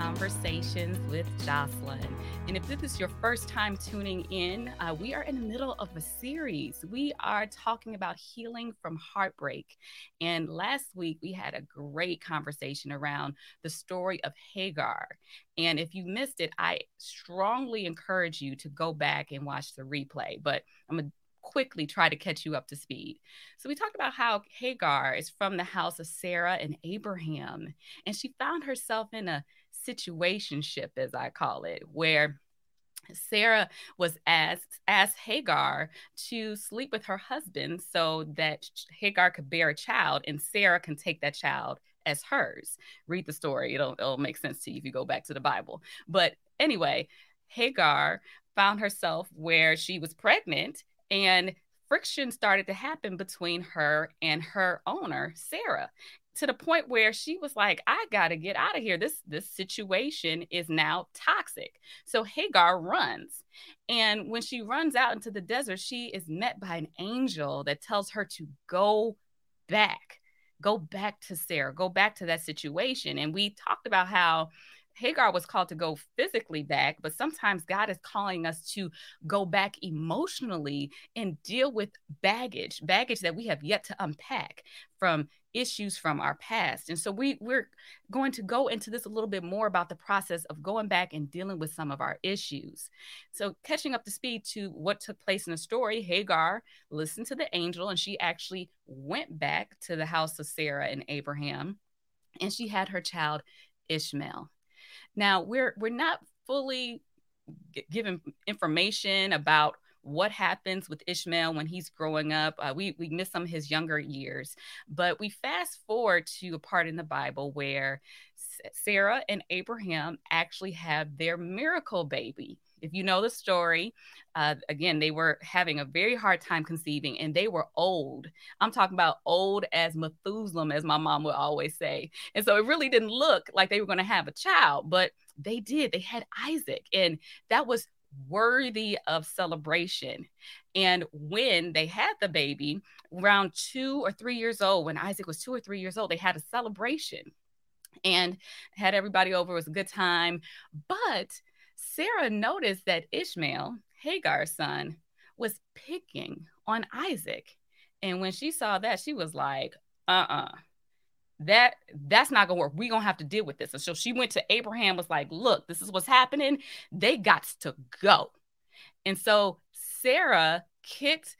Conversations with Jocelyn. And if this is your first time tuning in, uh, we are in the middle of a series. We are talking about healing from heartbreak. And last week, we had a great conversation around the story of Hagar. And if you missed it, I strongly encourage you to go back and watch the replay. But I'm going to quickly try to catch you up to speed. So we talked about how Hagar is from the house of Sarah and Abraham, and she found herself in a situationship, as I call it, where Sarah was asked asked Hagar to sleep with her husband so that Hagar could bear a child and Sarah can take that child as hers. Read the story; it'll it'll make sense to you if you go back to the Bible. But anyway, Hagar found herself where she was pregnant and friction started to happen between her and her owner, Sarah to the point where she was like i gotta get out of here. This this situation is now toxic. So hagar runs and when she runs out into the desert she is met by an angel that tells her to go back go back to sarah go back to that situation. And we talked about how Hagar was called to go physically back, but sometimes God is calling us to go back emotionally and deal with baggage, baggage that we have yet to unpack from issues from our past. And so we we're going to go into this a little bit more about the process of going back and dealing with some of our issues. So catching up to speed to what took place in the story, Hagar listened to the angel and she actually went back to the house of Sarah and Abraham and she had her child Ishmael. Now we're we're not fully g- given information about what happens with Ishmael when he's growing up. Uh, we we miss some of his younger years, but we fast forward to a part in the Bible where Sarah and Abraham actually have their miracle baby. If you know the story, uh, again, they were having a very hard time conceiving and they were old. I'm talking about old as Methuselah, as my mom would always say. And so it really didn't look like they were going to have a child, but they did. They had Isaac, and that was worthy of celebration. And when they had the baby, around two or three years old, when Isaac was two or three years old, they had a celebration and had everybody over. It was a good time. But Sarah noticed that Ishmael, Hagar's son, was picking on Isaac. And when she saw that, she was like, uh uh-uh. uh that that's not gonna work. We're gonna have to deal with this. And so she went to Abraham, was like, look, this is what's happening. They got to go. And so Sarah kicked,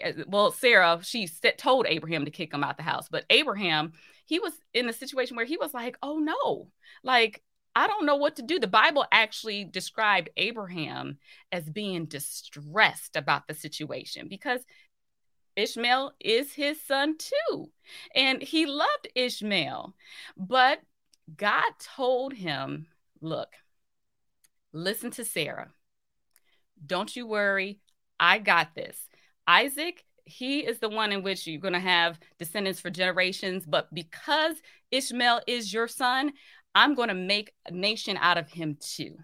eh, well, Sarah, she told Abraham to kick him out the house. But Abraham, he was in a situation where he was like, oh no, like I don't know what to do. The Bible actually described Abraham as being distressed about the situation because Ishmael is his son too. And he loved Ishmael. But God told him, look, listen to Sarah. Don't you worry. I got this. Isaac, he is the one in which you're going to have descendants for generations. But because Ishmael is your son, I'm going to make a nation out of him too.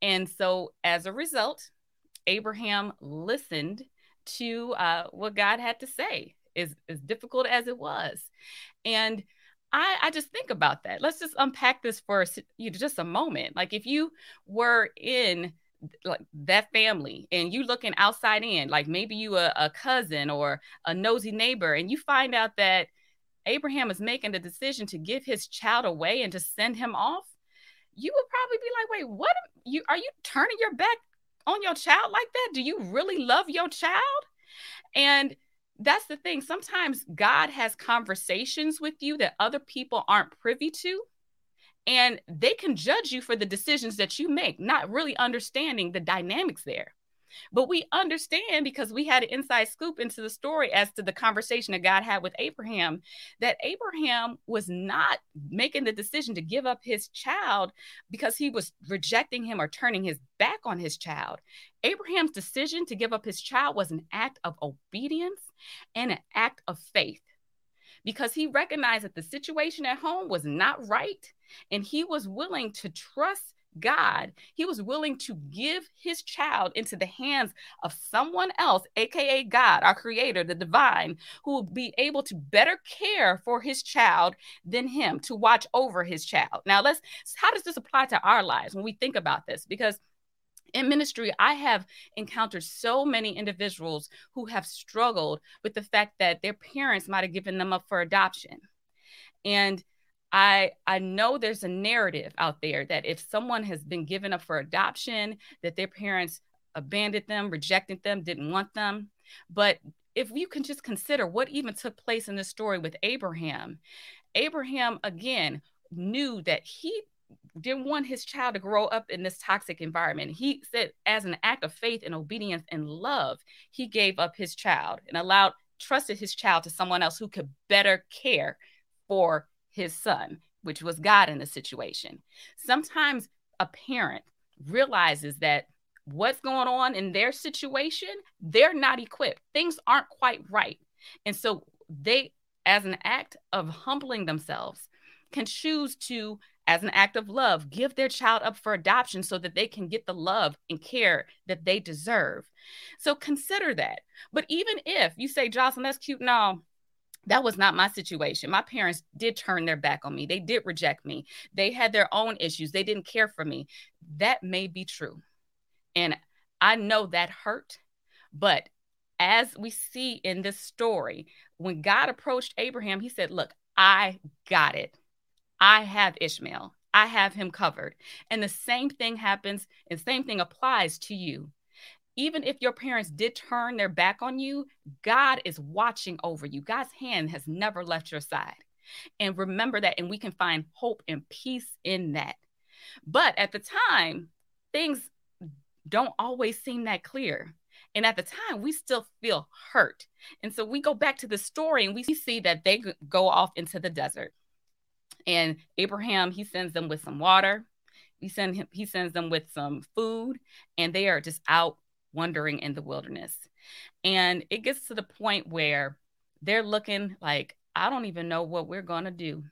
And so as a result, Abraham listened to uh, what God had to say, as, as difficult as it was. And I, I just think about that. Let's just unpack this for you know, just a moment. Like if you were in like that family and you looking outside in, like maybe you a, a cousin or a nosy neighbor, and you find out that Abraham is making the decision to give his child away and to send him off, you would probably be like, wait, what you are you turning your back on your child like that? Do you really love your child? And that's the thing. Sometimes God has conversations with you that other people aren't privy to. And they can judge you for the decisions that you make, not really understanding the dynamics there. But we understand because we had an inside scoop into the story as to the conversation that God had with Abraham that Abraham was not making the decision to give up his child because he was rejecting him or turning his back on his child. Abraham's decision to give up his child was an act of obedience and an act of faith because he recognized that the situation at home was not right and he was willing to trust God, he was willing to give his child into the hands of someone else, aka God, our creator, the divine, who will be able to better care for his child than him, to watch over his child. Now, let's how does this apply to our lives when we think about this? Because in ministry, I have encountered so many individuals who have struggled with the fact that their parents might have given them up for adoption. And I I know there's a narrative out there that if someone has been given up for adoption, that their parents abandoned them, rejected them, didn't want them. But if you can just consider what even took place in this story with Abraham, Abraham again knew that he didn't want his child to grow up in this toxic environment. He said, as an act of faith and obedience and love, he gave up his child and allowed, trusted his child to someone else who could better care for his son, which was God in the situation. Sometimes a parent realizes that what's going on in their situation, they're not equipped. Things aren't quite right. And so they, as an act of humbling themselves, can choose to as an act of love, give their child up for adoption so that they can get the love and care that they deserve. So consider that. But even if you say, Jocelyn, that's cute, no, that was not my situation. My parents did turn their back on me. They did reject me. They had their own issues. They didn't care for me. That may be true. And I know that hurt. But as we see in this story, when God approached Abraham, he said, Look, I got it. I have Ishmael. I have him covered. And the same thing happens and same thing applies to you. Even if your parents did turn their back on you, God is watching over you. God's hand has never left your side. And remember that, and we can find hope and peace in that. But at the time, things don't always seem that clear. And at the time, we still feel hurt. And so we go back to the story and we see that they go off into the desert. And Abraham, he sends them with some water. He send him, he sends them with some food, and they are just out wandering in the wilderness. And it gets to the point where they're looking like, I don't even know what we're gonna do.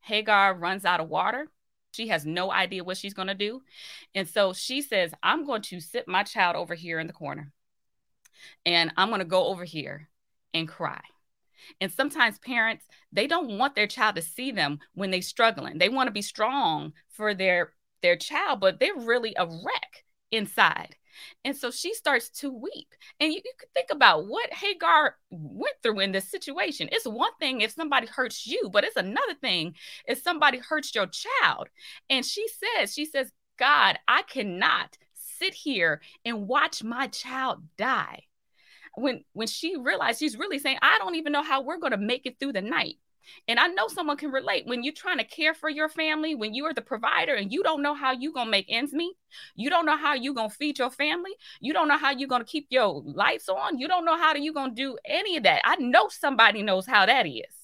Hagar runs out of water. She has no idea what she's gonna do. And so she says, I'm going to sit my child over here in the corner. And I'm gonna go over here and cry. And sometimes parents, they don't want their child to see them when they're struggling. They want to be strong for their their child, but they're really a wreck inside. And so she starts to weep. And you, you could think about what Hagar went through in this situation. It's one thing if somebody hurts you, but it's another thing if somebody hurts your child. And she says, she says, God, I cannot sit here and watch my child die when when she realized she's really saying i don't even know how we're going to make it through the night and I know someone can relate when you're trying to care for your family, when you are the provider and you don't know how you're going to make ends meet. You don't know how you're going to feed your family. You don't know how you're going to keep your lights on. You don't know how you're going to do any of that. I know somebody knows how that is.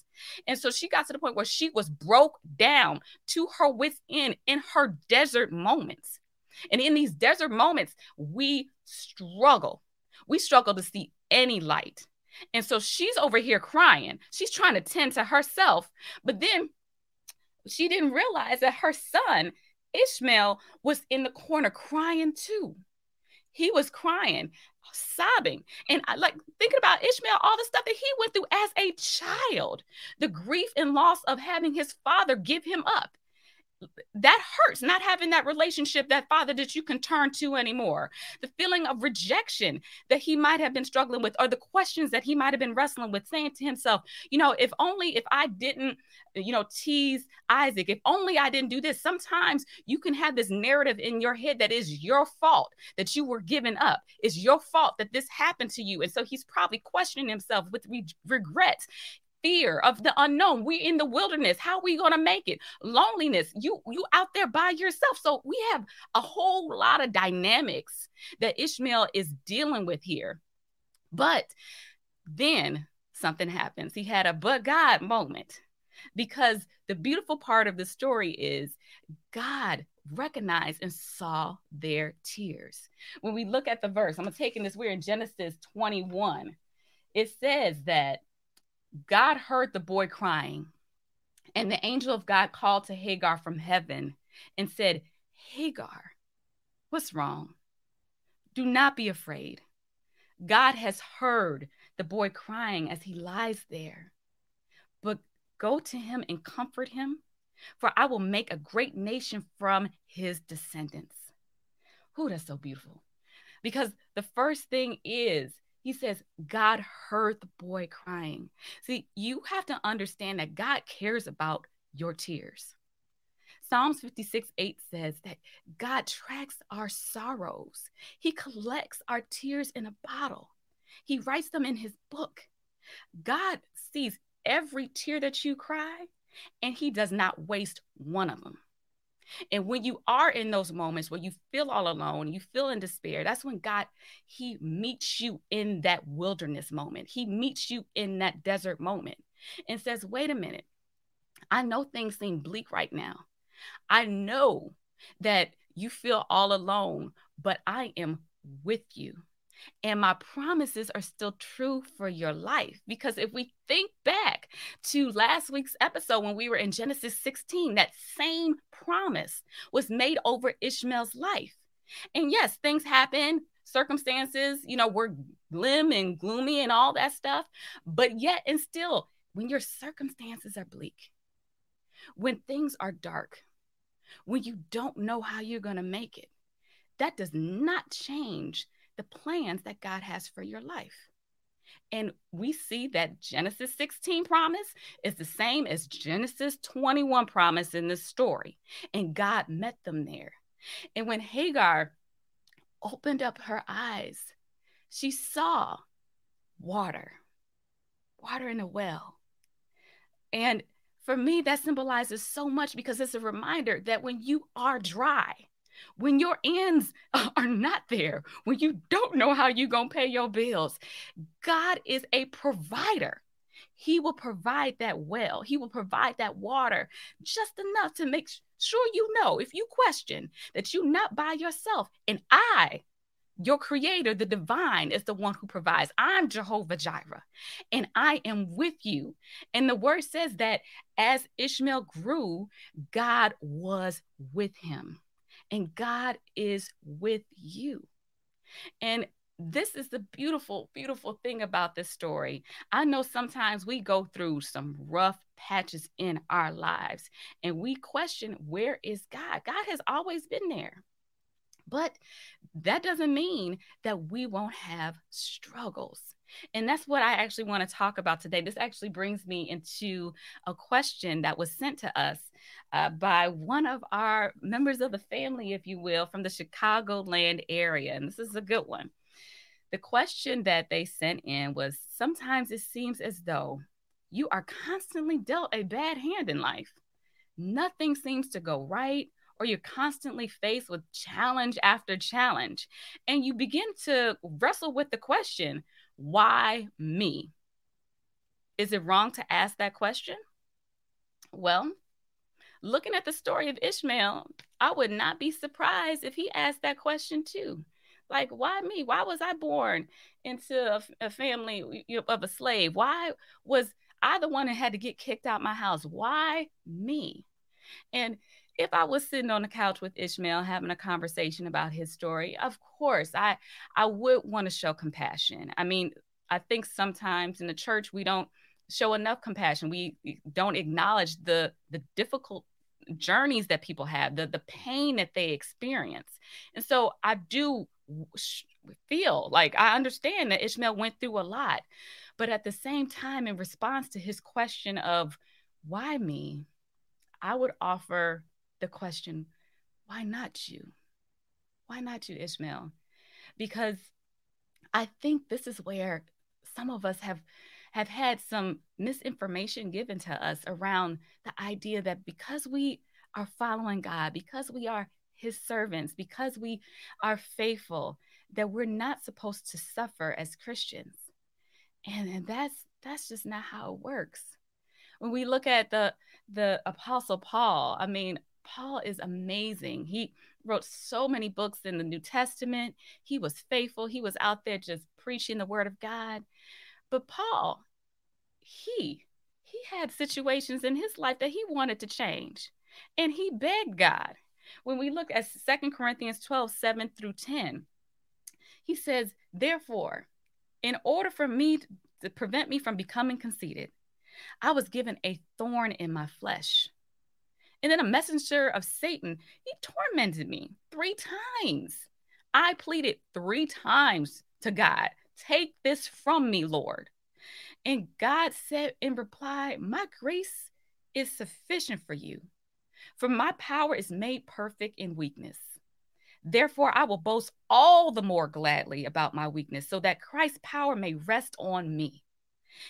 And so she got to the point where she was broke down to her wits end in her desert moments. And in these desert moments, we struggle. We struggle to see any light. And so she's over here crying. She's trying to tend to herself. But then she didn't realize that her son, Ishmael, was in the corner crying too. He was crying, sobbing. And I like thinking about Ishmael, all the stuff that he went through as a child, the grief and loss of having his father give him up that hurts not having that relationship that father that you can turn to anymore. The feeling of rejection that he might have been struggling with or the questions that he might have been wrestling with saying to himself you know if only if i didn't you know tease isaac if only i didn't do this. Sometimes you can have this narrative in your head that is your fault that you were given up. It's your fault that this happened to you. And so he's probably questioning himself with re- fear of the unknown. We're in the wilderness. How are we going to make it? Loneliness. You you out there by yourself. So we have a whole lot of dynamics that Ishmael is dealing with here. But then something happens. He had a but God moment because the beautiful part of the story is God recognized and saw their tears. When we look at the verse, I'm taking this, we're in Genesis 21. It says that God heard the boy crying, and the angel of God called to Hagar from heaven and said, Hagar, what's wrong? Do not be afraid. God has heard the boy crying as he lies there. But go to him and comfort him, for I will make a great nation from his descendants. Ooh, that's so beautiful. Because the first thing is, he says, God heard the boy crying. See, you have to understand that God cares about your tears. Psalms 56 8 says that God tracks our sorrows, He collects our tears in a bottle, He writes them in His book. God sees every tear that you cry, and He does not waste one of them. And when you are in those moments where you feel all alone, you feel in despair, that's when God, He meets you in that wilderness moment. He meets you in that desert moment and says, wait a minute, I know things seem bleak right now. I know that you feel all alone, but I am with you. And my promises are still true for your life. Because if we think back to last week's episode when we were in Genesis 16, that same promise was made over Ishmael's life. And yes, things happen, circumstances, you know, were glim and gloomy and all that stuff. But yet, and still, when your circumstances are bleak, when things are dark, when you don't know how you're going to make it, that does not change the plans that God has for your life. And we see that Genesis 16 promise is the same as Genesis 21 promise in this story. And God met them there. And when Hagar opened up her eyes, she saw water, water in a well. And for me, that symbolizes so much because it's a reminder that when you are dry, when your ends are not there, when you don't know how you're going to pay your bills, God is a provider. He will provide that well. He will provide that water just enough to make sure you know if you question that you're not by yourself. And I your creator, the divine, is the one who provides. I'm Jehovah Jireh, and I am with you. And the word says that as Ishmael grew, God was with him, and God is with you. And this is the beautiful, beautiful thing about this story. I know sometimes we go through some rough patches in our lives and we question, where is God? God has always been there. But that doesn't mean that we won't have struggles. And that's what I actually want to talk about today. This actually brings me into a question that was sent to us uh, by one of our members of the family, if you will, from the Chicagoland area. And this is a good one. The question that they sent in was Sometimes it seems as though you are constantly dealt a bad hand in life. Nothing seems to go right or you're constantly faced with challenge after challenge. And you begin to wrestle with the question, why me? Is it wrong to ask that question? Well, looking at the story of Ishmael, I would not be surprised if he asked that question too. Like, why me? Why was I born into a, a family of a slave? Why was I the one that had to get kicked out my house? Why me? And if I was sitting on the couch with Ishmael having a conversation about his story, of course, I I would want to show compassion. I mean, I think sometimes in the church we don't show enough compassion. We don't acknowledge the the difficult journeys that people have, the the pain that they experience. And so I do feel like I understand that Ishmael went through a lot. But at the same time in response to his question of why me, I would offer the question, why not you? Why not you, Ishmael? Because I think this is where some of us have have had some misinformation given to us around the idea that because we are following God, because we are his servants, because we are faithful, that we're not supposed to suffer as Christians. And, and that's that's just not how it works. When we look at the the apostle Paul, I mean, Paul is amazing. He wrote so many books in the New Testament. He was faithful. He was out there just preaching the word of God. But Paul, he he had situations in his life that he wanted to change. And he begged God. when we look at Second Corinthians 12, 7 through 10, he says, Therefore, in order for me to prevent me from becoming conceited, I was given a thorn in my flesh. And then a messenger of Satan, he tormented me three times. I pleaded three times to God, Take this from me, Lord. And God said in reply, My grace is sufficient for you, for my power is made perfect in weakness. Therefore, I will boast all the more gladly about my weakness, so that Christ's power may rest on me.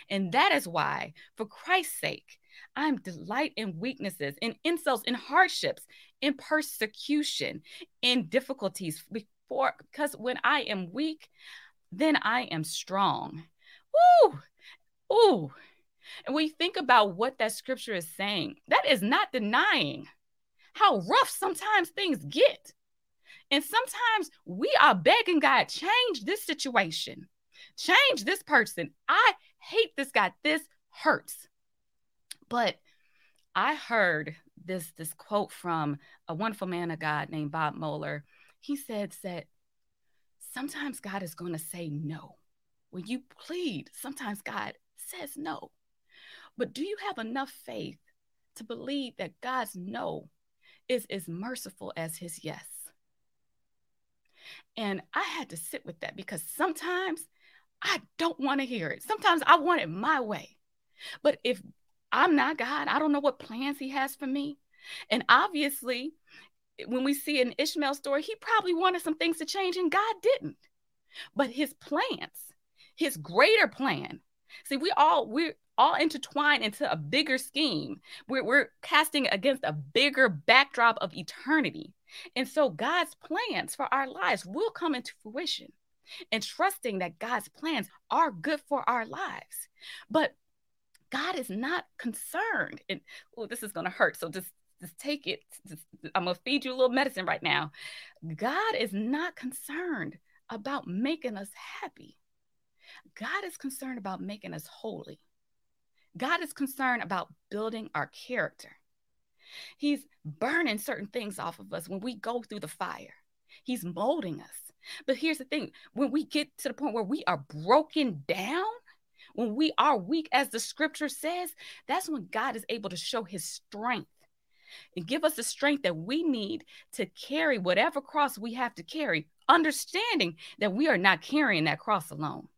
And that is why, for Christ's sake, I'm delight in weaknesses, in insults, in hardships, in persecution, in difficulties. Before, because when I am weak, then I am strong. Woo! Ooh. And when you think about what that scripture is saying, that is not denying how rough sometimes things get. And sometimes we are begging God, change this situation, change this person. I hate this guy. This hurts. But I heard this this quote from a wonderful man of God named Bob Moeller. He said that sometimes God is going to say no. When you plead, sometimes God says no. But do you have enough faith to believe that God's no is as merciful as his yes? And I had to sit with that because sometimes I don't want to hear it. Sometimes I want it my way. But if I'm not God, I don't know what plans he has for me. And obviously, when we see an Ishmael story, he probably wanted some things to change and God didn't. But his plans, his greater plan. See, we all we're all intertwined into a bigger scheme. We're, we're casting against a bigger backdrop of eternity. And so God's plans for our lives will come into fruition and trusting that God's plans are good for our lives. But God is not concerned. And oh, this is going to hurt. So just just take it. Just, I'm going to feed you a little medicine right now. God is not concerned about making us happy. God is concerned about making us holy. God is concerned about building our character. He's burning certain things off of us when we go through the fire. He's molding us. But here's the thing when we get to the point where we are broken down, when we are weak, as the scripture says, that's when God is able to show his strength and give us the strength that we need to carry whatever cross we have to carry, understanding that we are not carrying that cross alone.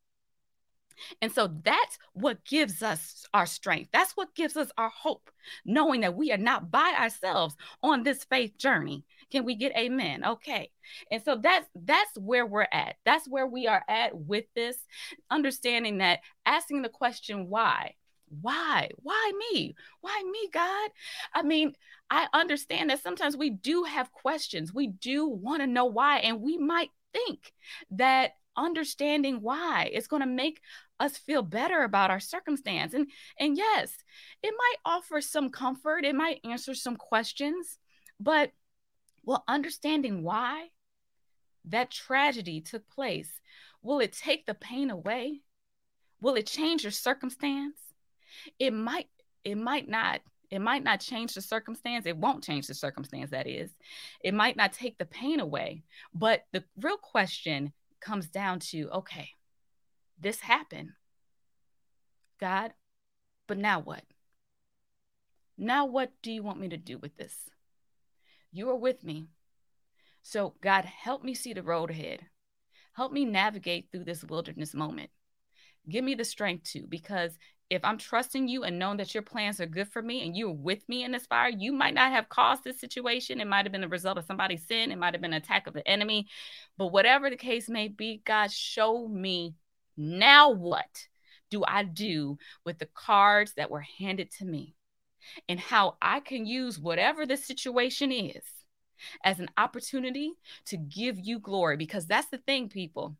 And so that's what gives us our strength. That's what gives us our hope, knowing that we are not by ourselves on this faith journey. Can we get amen? Okay. And so that's that's where we're at. That's where we are at with this, understanding that asking the question why why why me why me god i mean i understand that sometimes we do have questions we do want to know why and we might think that understanding why. It's going to make us feel better about our circumstance. And and yes it might offer some comfort it might answer some questions but well understanding why that tragedy took place will it take the pain away? Will it change your circumstance? It might it might not it might not change the circumstance it won't change the circumstance that is. It might not take the pain away but the real question comes down to okay, this happened, God, but now what? Now, what do you want me to do with this? You are with me. So, God, help me see the road ahead. Help me navigate through this wilderness moment. Give me the strength to, because if I'm trusting you and knowing that your plans are good for me and you're with me in this fire, you might not have caused this situation. It might have been the result of somebody's sin. It might have been an attack of the enemy. But whatever the case may be, God, show me now what do I do with the cards that were handed to me and how I can use whatever the situation is as an opportunity to give you glory. Because that's the thing, people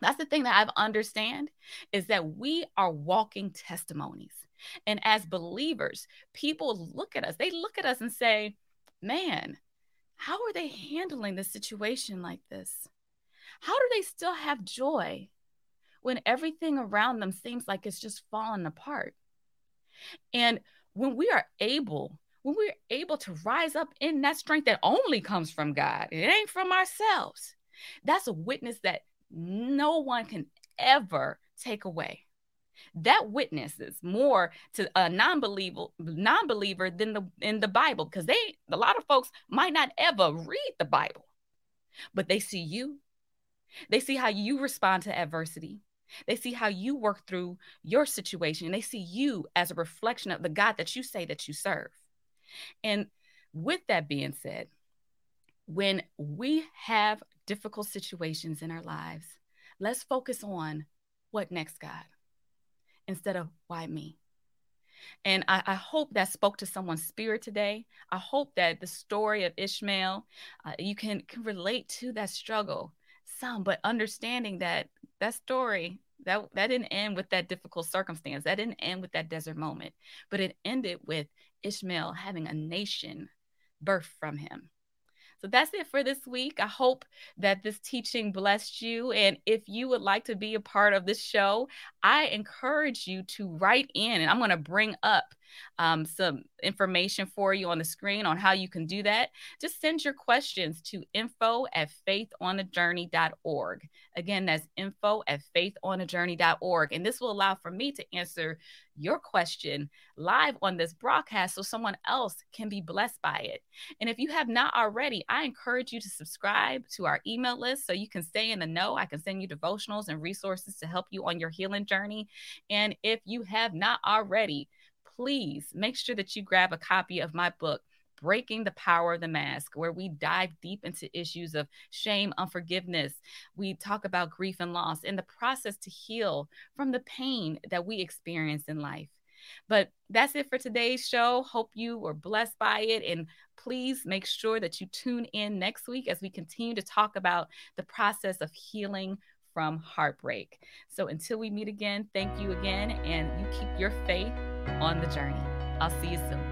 that's the thing that I've understand is that we are walking testimonies. And as believers, people look at us, they look at us and say, man, how are they handling this situation like this? How do they still have joy when everything around them seems like it's just falling apart? And when we are able, when we're able to rise up in that strength that only comes from God, it ain't from ourselves. That's a witness that no one can ever take away. That witnesses more to a non-believer, non-believer than the in the Bible because they a lot of folks might not ever read the Bible, but they see you. They see how you respond to adversity. They see how you work through your situation. And They see you as a reflection of the God that you say that you serve. And with that being said, when we have difficult situations in our lives, let's focus on what next, God, instead of why me. And I, I, hope that spoke to someone's spirit today. I hope that the story of Ishmael, uh, you can, can relate to that struggle some, but understanding that that story that that didn't end with that difficult circumstance. That didn't end with that desert moment, but it ended with Ishmael having a nation birthed from him. So that's it for this week. I hope that this teaching blessed you. And if you would like to be a part of this show, I encourage you to write in, and I'm going to bring up um, some information for you on the screen on how you can do that. Just send your questions to info at faithonajourney.org. Again, that's info at faithonajourney.org. And this will allow for me to answer your question live on this broadcast so someone else can be blessed by it. And if you have not already, I encourage you to subscribe to our email list so you can stay in the know. I can send you devotionals and resources to help you on your healing journey. And if you have not already, please make sure that you grab a copy of my book, Breaking the Power of the Mask, where we dive deep into issues of shame, unforgiveness. We talk about grief and loss and the process to heal from the pain that we experience in life. But that's it for today's show. Hope you were blessed by it. And please make sure that you tune in next week as we continue to talk about the process of healing from heartbreak. So until we meet again, thank you again, and you keep your faith on the journey. I'll see you soon.